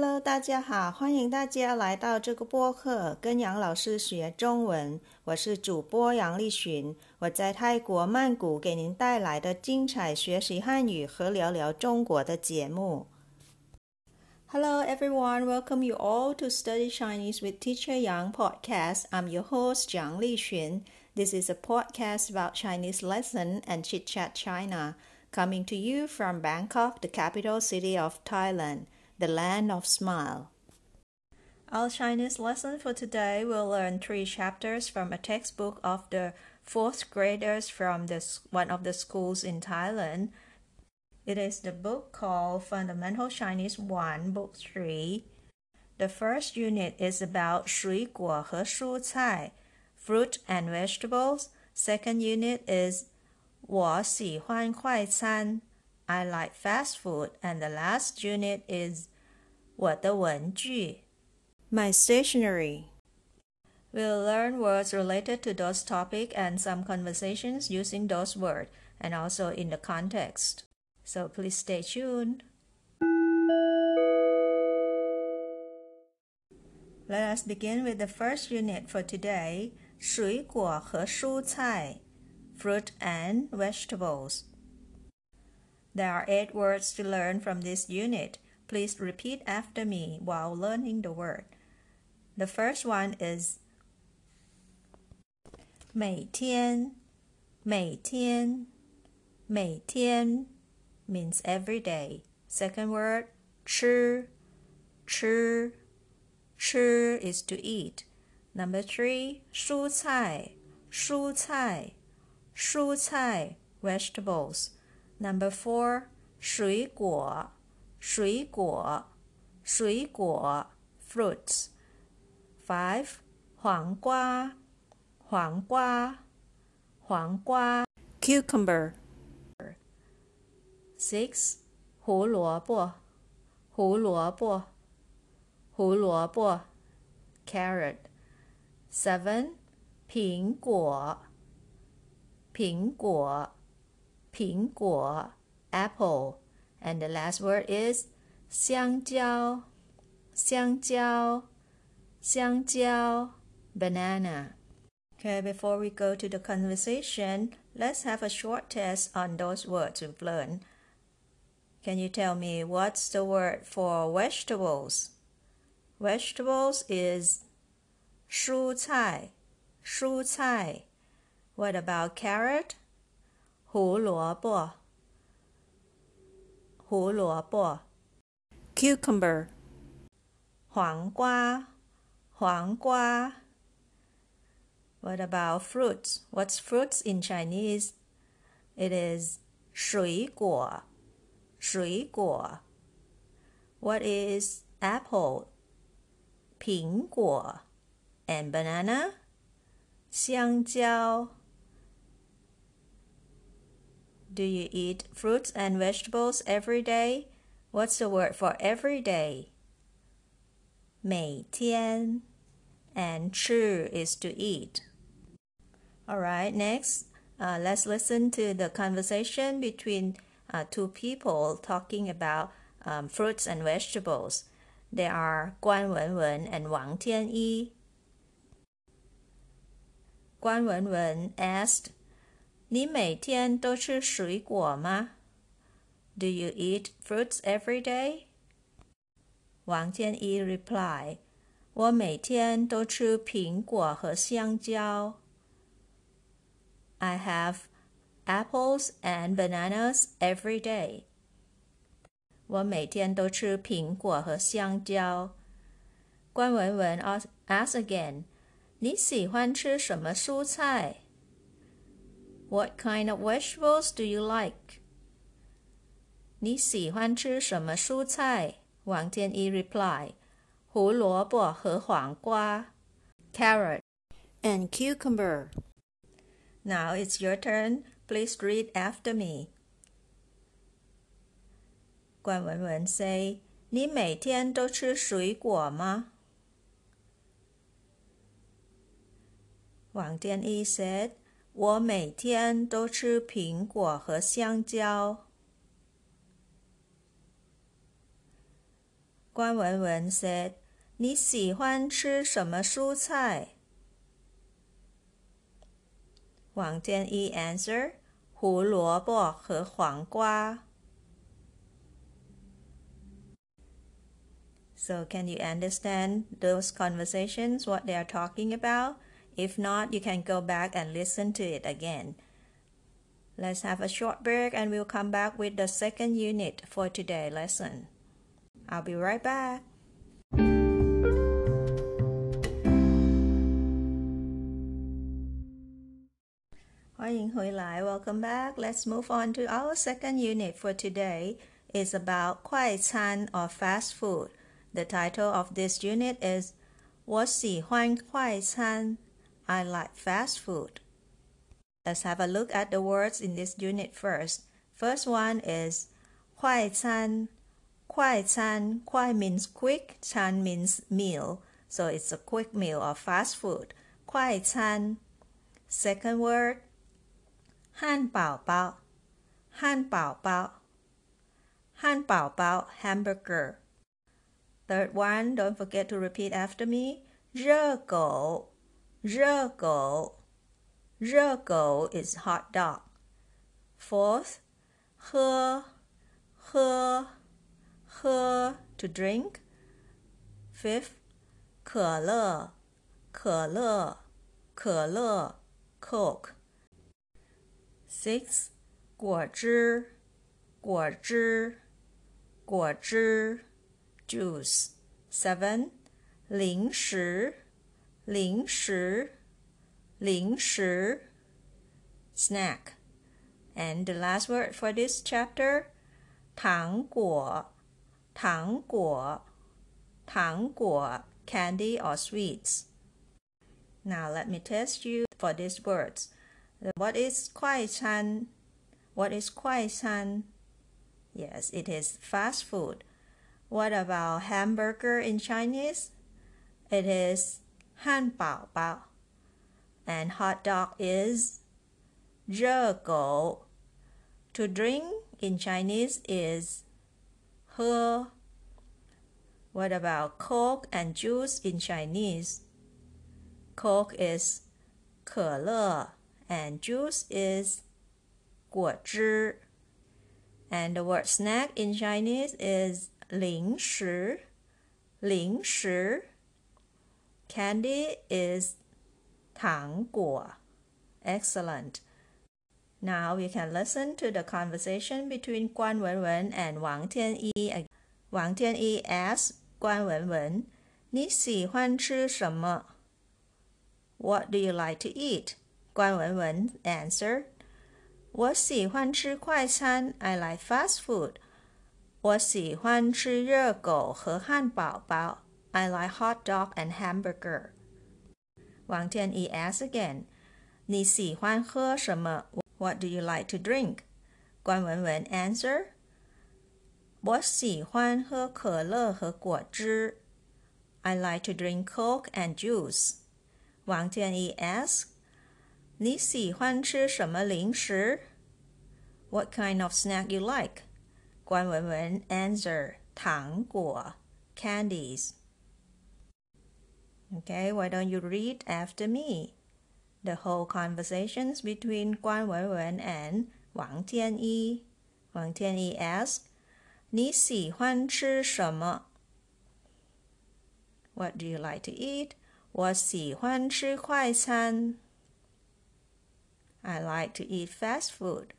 Hello，大家好，欢迎大家来到这个播客，跟杨老师学中文。我是主播杨丽群，我在泰国曼谷给您带来的精彩学习汉语和聊聊中国的节目。Hello everyone, welcome you all to Study Chinese with Teacher Yang podcast. I'm your host Jiang Lixun. This is a podcast about Chinese lesson and chit chat China, coming to you from Bangkok, the capital city of Thailand the land of smile. Our Chinese lesson for today will learn three chapters from a textbook of the fourth graders from the, one of the schools in Thailand. It is the book called Fundamental Chinese 1, Book 3. The first unit is about 水果和蔬菜, fruit and vegetables. Second unit is 我喜欢快餐 I like fast food. And the last unit is 我的文具 My stationery. We'll learn words related to those topic and some conversations using those words and also in the context. So please stay tuned. Let us begin with the first unit for today, 水果和蔬菜 fruit and vegetables. There are eight words to learn from this unit. Please repeat after me while learning the word. The first one is 每天,每天,每天 means every day. Second word 吃,吃,吃 is to eat. Number three 蔬菜,蔬菜,蔬菜 vegetables. Number four, 水果，水果，水果 fruits. Five, 黄瓜，黄瓜，黄瓜 cucumber. Six, 胡萝卜，胡萝卜，胡萝卜 carrot. Seven, 苹果，苹果。 苹果 apple and the last word is 香蕉香蕉香蕉 banana Okay, before we go to the conversation, let's have a short test on those words we've learned. Can you tell me what's the word for vegetables? Vegetables is 蔬菜,蔬菜. What about carrot? 胡萝卜，胡萝卜，cucumber，黄瓜，黄瓜。What about fruits? What's fruits in Chinese? It is 水果，水果。What is apple? 苹果，and banana? 香蕉。 do you eat fruits and vegetables every day? What's the word for every day? 每天 and 吃 is to eat. All right, next, uh, let's listen to the conversation between uh, two people talking about um, fruits and vegetables. They are Guan Wenwen and Wang Tianyi. Guan Wenwen asked 你每天都吃水果吗？Do you eat fruits every day? 王建一 reply：我每天都吃苹果和香蕉。I have apples and bananas every day. 我每天都吃苹果和香蕉。关文文 ask again：你喜欢吃什么蔬菜 ？what kind of vegetables do you like? 你喜欢吃什么蔬菜？王建一 reply，胡萝卜和黄瓜，carrot and cucumber. Now it's your turn. Please read after me. 关文文 say，你每天都吃水果吗？王建一 said。 我每天都吃苹果和香蕉。 关文文 said, 你喜欢吃什么蔬菜？王天一 answered, 胡萝卜和黄瓜。So can you understand those conversations, what they are talking about? If not, you can go back and listen to it again. Let's have a short break and we'll come back with the second unit for today's lesson. I'll be right back. Welcome back. Let's move on to our second unit for today. It's about 快餐 or fast food. The title of this unit is 我喜欢快餐 I like fast food. Let's have a look at the words in this unit first. First one is 快餐快餐快 means quick, 餐 means meal. So it's a quick meal or fast food. 快餐 Second word 汉堡包汉堡包汉堡包 hamburger Third one, don't forget to repeat after me. 热狗， 热狗，热狗 is hot dog. Fourth, 喝，喝，喝 to drink. Fifth, 可乐，可乐，可乐 Coke. Six, 果汁，果汁，果汁。juice. Seven, 零食， 零食，零食，snack. And the last word for this chapter, 糖果，糖果，糖果 candy or sweets. Now let me test you for these words. What is 快餐? What is 快餐? Yes, it is fast food. What about hamburger in Chinese? It is 汉堡包. And hot dog is 热狗. To drink in Chinese is 喝. What about Coke and juice in Chinese? Coke is 可乐 and juice is 果汁. And the word snack in Chinese is 零食，零食。 Candy is 糖果。Excellent. Now we can listen to the conversation between Guan Wenwen and Wang Tianyi. Wang Tianyi asks Guan Wenwen, 你喜欢吃什么? What do you like to eat? Guan Wenwen answered, 我喜欢吃快餐. I like fast food. 我喜欢吃热狗和汉堡包。 I like hot dog and hamburger. 王天一 asks again. 你喜欢喝什么？What do you like to drink? 关文文 answer. 我喜欢喝可乐和果汁。I like to drink Coke and juice. 王天一 asks. 你喜欢吃什么零食？What kind of snack you like? 关文文 answer 糖果 candies. Okay, why don't you read after me? The whole conversations between Guan Wenwen and Wang Tianyi. Wang Tianyi asks, 你喜欢吃什么? What do you like to eat? 我喜欢吃快餐. I like to eat fast food.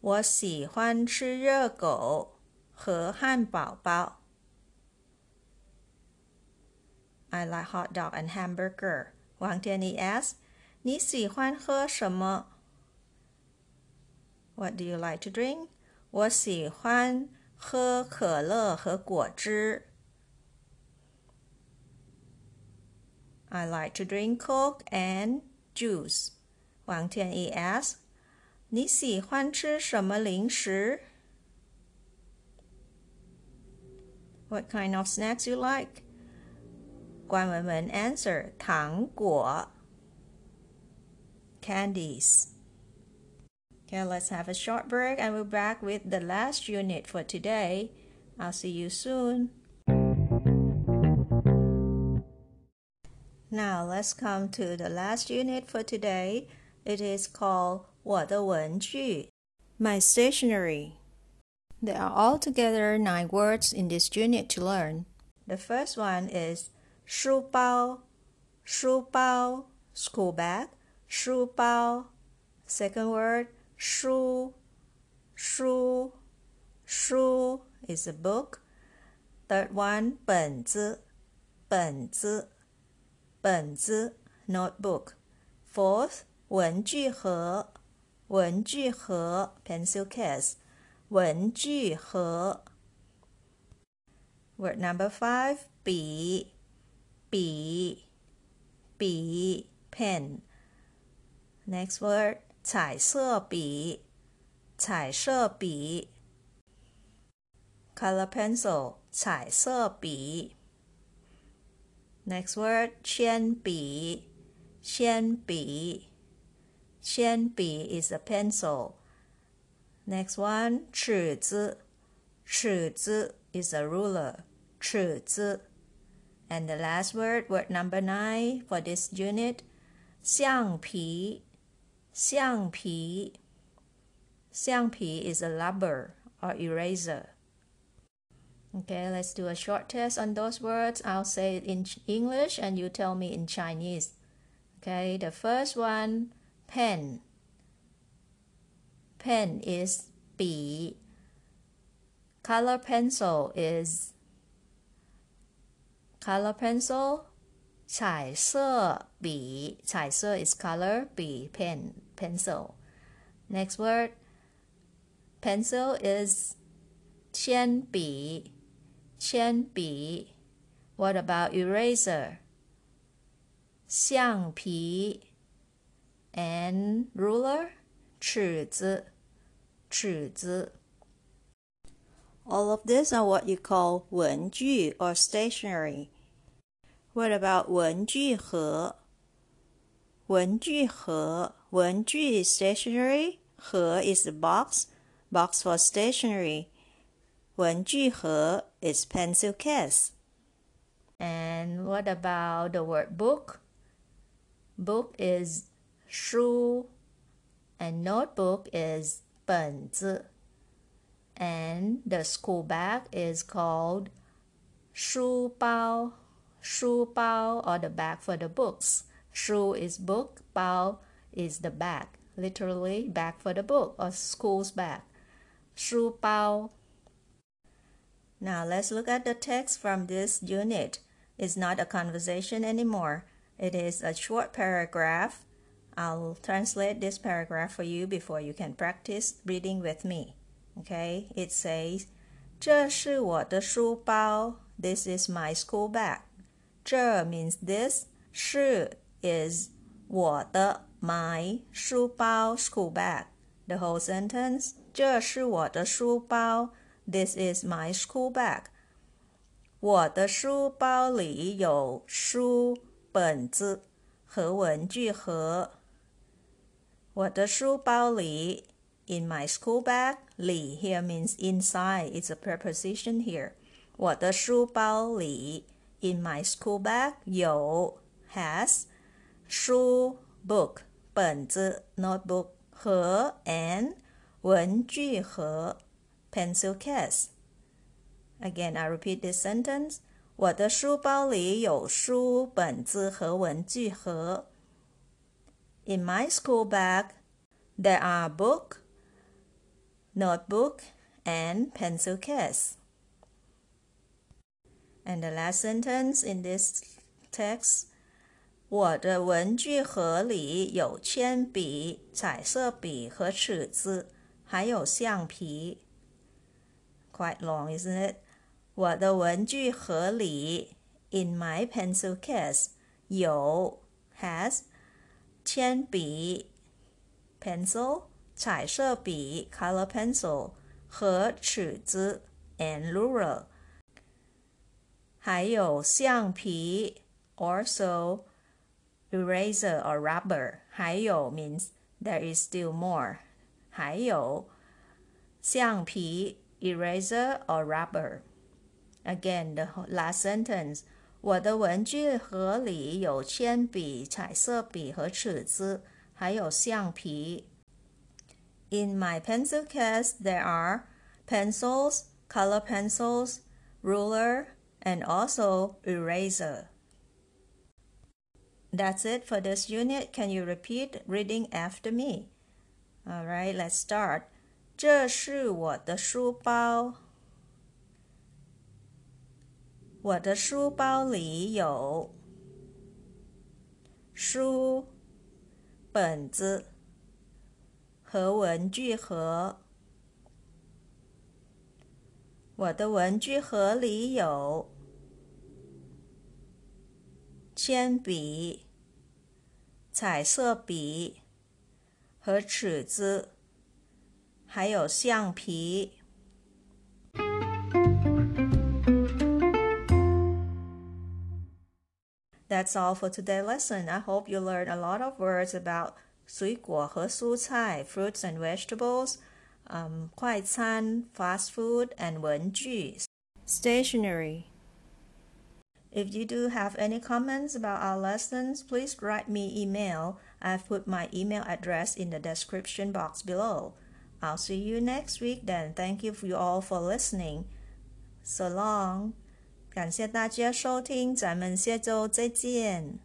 我喜欢吃热狗和汉堡包。 I like hot dog and hamburger. 王天妮 asks, 你喜欢喝什么？What do you like to drink? 我喜欢喝可乐和果汁。I like to drink Coke and juice. 王天一 asks, 你喜欢吃什么零食？What kind of snacks you like? 关文文 answer 糖果 candies. Okay, let's have a short break and we're back with the last unit for today. I'll see you soon. Now let's come to the last unit for today. It is called 我的文具 My stationery. There are altogether nine words in this unit to learn. The first one is 书包,书包 school bag, 书包 Second word 书书书 is a book. Third one 本子本子本子 notebook. Fourth 文具盒文具盒 pencil case 文具盒 Word number five 笔 笔笔 pen Next word 彩色笔彩色笔 color pencil 彩色笔 Next word 铅笔铅笔铅笔 is a pencil. Next one 尺子尺子 is a ruler. 尺子 And the last word, word number nine for this unit, 橡皮橡皮橡皮 is a rubber or eraser. Okay, let's do a short test on those words. I'll say it in English and you tell me in Chinese. Okay, the first one, pen. Pen is 笔. Color pencil is color pencil. 彩色笔,彩色 is color, 笔 pen, pencil. Next word, pencil is 铅笔,铅笔. What about eraser? 橡皮 and ruler 尺子尺子 all of these are what you call 文具 or stationery. What about 文具盒?文具盒文具 is stationery. 盒 is the box. Box for stationery. 文具盒 is pencil case. And what about the word book? Book is 书 and notebook is 本子 and the school bag is called 书包 书包 or the bag for the books 书 is book 包 is the bag literally bag for the book or school's bag 书包 now let's look at the text from this unit it's not a conversation anymore it is a short paragraph. I'll translate this paragraph for you before you can practice reading with me. Okay, it says, 这是我的书包. This is my school bag. 这 means this. 是 is 我的 my 书包 school bag. The whole sentence. 这是我的书包. This is my school bag. 我的书包里有书本子和文具盒。我的书包里，in my school bag，里 here means inside. It's a preposition here. 我的书包里 ，in my school bag 有 has 书 book 本子 notebook 和 and 文具盒 pencil case. Again, I repeat this sentence. 我的书包里有书、本子和文具盒。In my school bag, there are book, notebook, and pencil case. And the last sentence in this text, 我的文具盒里有铅笔、彩色笔和尺子，还有橡皮。Quite long, isn't it? 我的文具盒里，in my pencil case 有 has 铅笔 pencil 彩色笔 color pencil 和尺子 and ruler， 还有橡皮 also eraser or rubber，还有 means there is still more，还有橡皮 eraser or rubber。Again, the last sentence. 我的文具盒里有铅笔、彩色笔和尺子，还有橡皮。In my pencil case, there are pencils, color pencils, ruler, and also eraser. That's it for this unit. Can you repeat reading after me? All right, let's start. 这是我的书包。我的书包里有书、本子和文具盒。我的文具盒里有 铅笔、彩色笔和尺子，还有橡皮。That's all for today's lesson. I hope you learned a lot of words about 水果和蔬菜 fruits and vegetables, um, 快餐 fast food, and 文具 stationery. If you do have any comments about our lessons, please write me email. I've put my email address in the description box below. I'll see you next week then. Thank you for you all for listening. So long. 感谢大家收听，咱们下周再见。